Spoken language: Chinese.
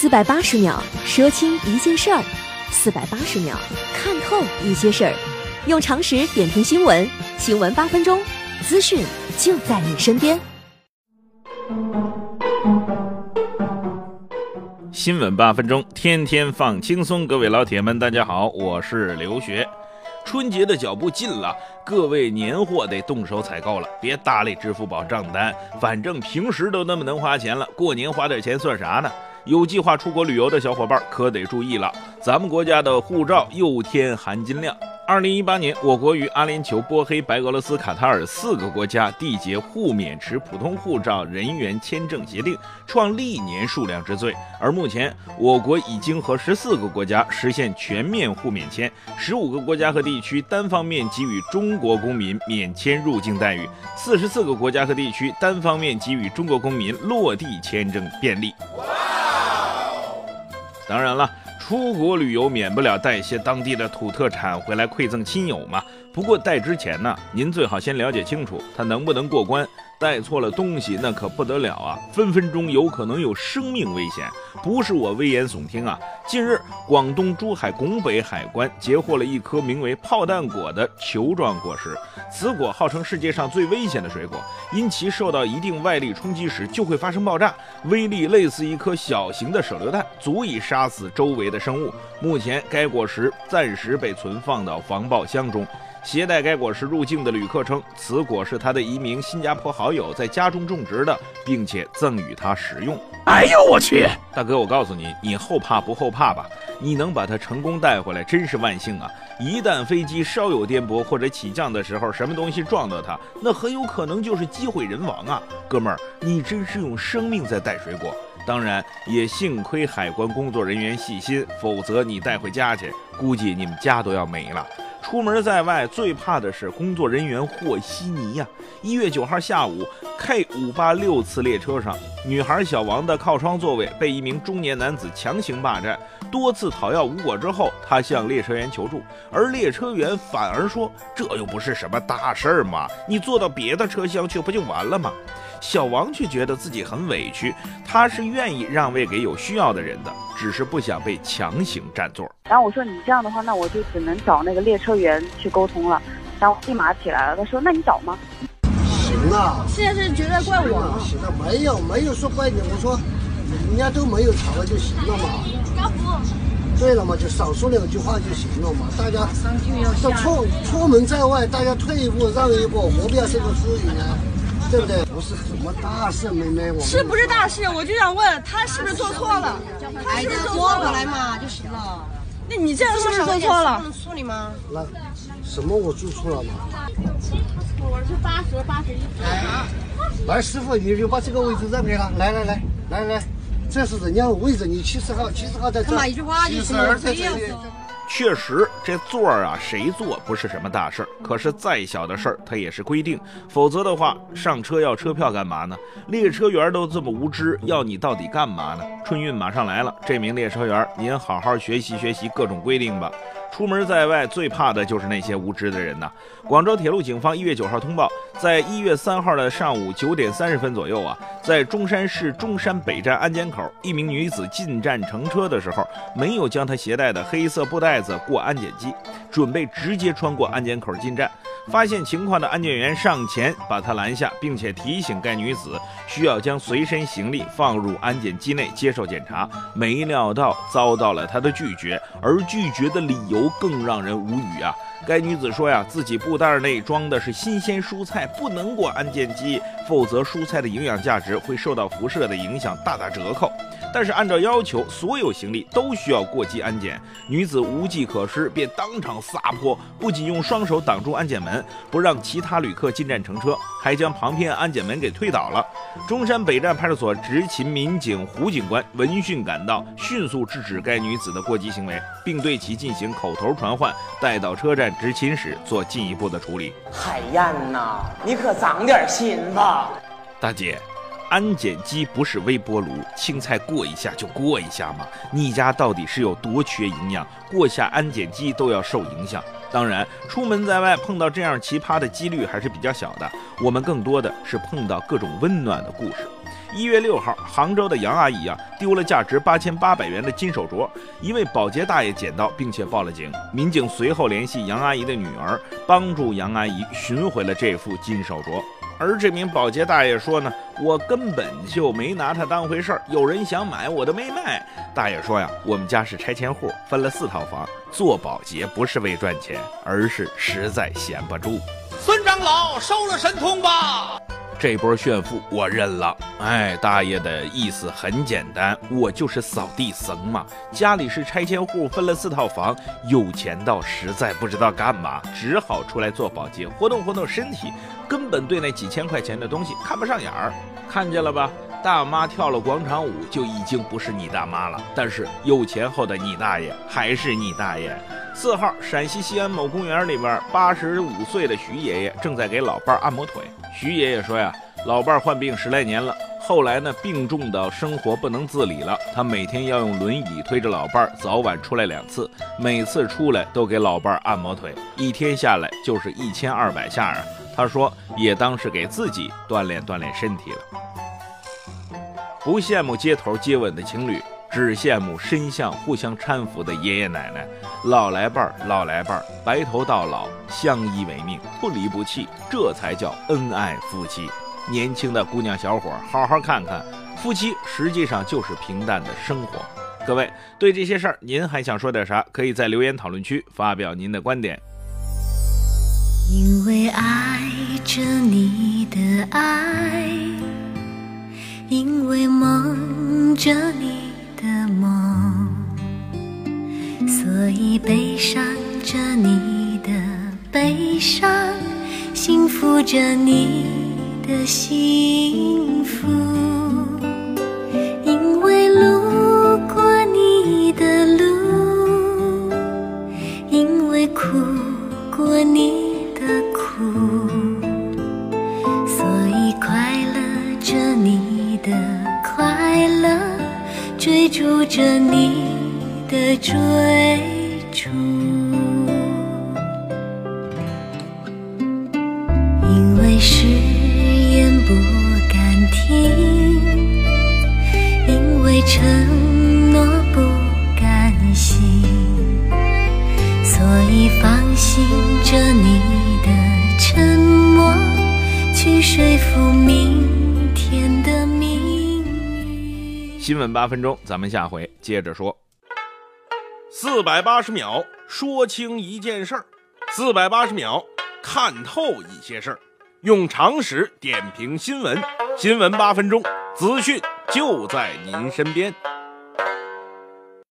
四百八十秒说清一件事儿，四百八十秒看透一些事儿，用常识点评新闻，新闻八分钟，资讯就在你身边。新闻八分钟，天天放轻松。各位老铁们，大家好，我是刘学。春节的脚步近了，各位年货得动手采购了，别搭理支付宝账单，反正平时都那么能花钱了，过年花点钱算啥呢？有计划出国旅游的小伙伴可得注意了，咱们国家的护照又添含金量。二零一八年，我国与阿联酋、波黑、白俄罗斯、卡塔尔四个国家缔结互免持普通护照人员签证协定，创历年数量之最。而目前，我国已经和十四个国家实现全面互免签，十五个国家和地区单方面给予中国公民免签入境待遇，四十四个国家和地区单方面给予中国公民落地签证便利。当然了。出国旅游免不了带一些当地的土特产回来馈赠亲友嘛。不过带之前呢，您最好先了解清楚它能不能过关。带错了东西那可不得了啊，分分钟有可能有生命危险。不是我危言耸听啊。近日，广东珠海拱北海关截获了一颗名为炮弹果的球状果实。此果号称世界上最危险的水果，因其受到一定外力冲击时就会发生爆炸，威力类似一颗小型的手榴弹，足以杀死周围的生物。目前，该果实暂时被存放到防爆箱中。携带该果实入境的旅客称，此果是他的一名新加坡好友在家中种植的，并且赠予他食用。哎呦我去！大哥，我告诉你，你后怕不后怕吧？你能把它成功带回来，真是万幸啊！一旦飞机稍有颠簸或者起降的时候，什么东西撞到它，那很有可能就是机毁人亡啊！哥们儿，你真是用生命在带水果。当然，也幸亏海关工作人员细心，否则你带回家去，估计你们家都要没了。出门在外最怕的是工作人员和稀泥呀！一月九号下午，K 五八六次列车上，女孩小王的靠窗座位被一名中年男子强行霸占，多次讨要无果之后，他向列车员求助，而列车员反而说：“这又不是什么大事儿嘛，你坐到别的车厢去不就完了吗？”小王却觉得自己很委屈，他是愿意让位给有需要的人的，只是不想被强行占座。然后我说你这样的话，那我就只能找那个列车员去沟通了。然后立马起来了，他说：“那你找吗？”行啊，现在是觉得怪我吗？行了，没有没有说怪你，我说人家都没有吵了就行了嘛。对了嘛，就少说两句话就行了嘛。大家都出出门在外，大家退一步让一步，何必要这个夫语呢？对不对？不是什么大事，妹妹，我是不是大事？我就想问他是不是做错了？他是不是做错了来嘛就行了。那你这样是不是做错了？处理吗？来，什么我做错了吗？我是八十八十一。来，师傅，你就把这个位置让给他。来来来来来，这是人家的位置，你七十号，七十号在这。他一句话就行了，这样子。确实，这座儿啊，谁坐不是什么大事儿。可是再小的事儿，它也是规定，否则的话，上车要车票干嘛呢？列车员都这么无知，要你到底干嘛呢？春运马上来了，这名列车员，您好好学习学习各种规定吧。出门在外最怕的就是那些无知的人呐！广州铁路警方一月九号通报，在一月三号的上午九点三十分左右啊，在中山市中山北站安检口，一名女子进站乘车的时候，没有将她携带的黑色布袋子过安检机，准备直接穿过安检口进站。发现情况的安检员上前把她拦下，并且提醒该女子需要将随身行李放入安检机内接受检查。没料到遭到了她的拒绝，而拒绝的理由更让人无语啊！该女子说呀，自己布袋内装的是新鲜蔬菜，不能过安检机，否则蔬菜的营养价值会受到辐射的影响，大打折扣。但是按照要求，所有行李都需要过机安检。女子无计可施，便当场撒泼，不仅用双手挡住安检门，不让其他旅客进站乘车，还将旁边安检门给推倒了。中山北站派出所执勤民警胡警官闻讯赶到，迅速制止该女子的过激行为，并对其进行口头传唤，带到车站执勤时做进一步的处理。海燕呐，你可长点心吧，大姐。安检机不是微波炉，青菜过一下就过一下嘛？你家到底是有多缺营养？过下安检机都要受影响。当然，出门在外碰到这样奇葩的几率还是比较小的。我们更多的是碰到各种温暖的故事。一月六号，杭州的杨阿姨啊丢了价值八千八百元的金手镯，一位保洁大爷捡到，并且报了警。民警随后联系杨阿姨的女儿，帮助杨阿姨寻回了这副金手镯。而这名保洁大爷说呢，我根本就没拿它当回事儿，有人想买我都没卖。大爷说呀，我们家是拆迁户，分了四套房，做保洁不是为赚钱，而是实在闲不住。孙长老收了神通吧。这波炫富我认了。哎，大爷的意思很简单，我就是扫地僧嘛，家里是拆迁户，分了四套房，有钱到实在不知道干嘛，只好出来做保洁，活动活动身体，根本对那几千块钱的东西看不上眼儿。看见了吧？大妈跳了广场舞就已经不是你大妈了，但是有钱后的你大爷还是你大爷。四号，陕西西安某公园里边，八十五岁的徐爷爷正在给老伴儿按摩腿。徐爷爷说呀，老伴儿患病十来年了，后来呢，病重到生活不能自理了，他每天要用轮椅推着老伴儿，早晚出来两次，每次出来都给老伴儿按摩腿，一天下来就是一千二百下啊。他说也当是给自己锻炼锻炼身体了。不羡慕街头接吻的情侣。只羡慕身相互相搀扶的爷爷奶奶，老来伴儿，老来伴儿，白头到老，相依为命，不离不弃，这才叫恩爱夫妻。年轻的姑娘小伙，好好看看，夫妻实际上就是平淡的生活。各位对这些事儿，您还想说点啥？可以在留言讨论区发表您的观点。因为爱着你的爱，因为梦着你。的梦，所以悲伤着你的悲伤，幸福着你的幸福。的追逐，因为誓言不敢听，因为承诺不甘心，所以放心着你的沉默，去说服明天的明。新闻八分钟，咱们下回接着说。四百八十秒说清一件事儿，四百八十秒看透一些事儿，用常识点评新闻。新闻八分钟，资讯就在您身边。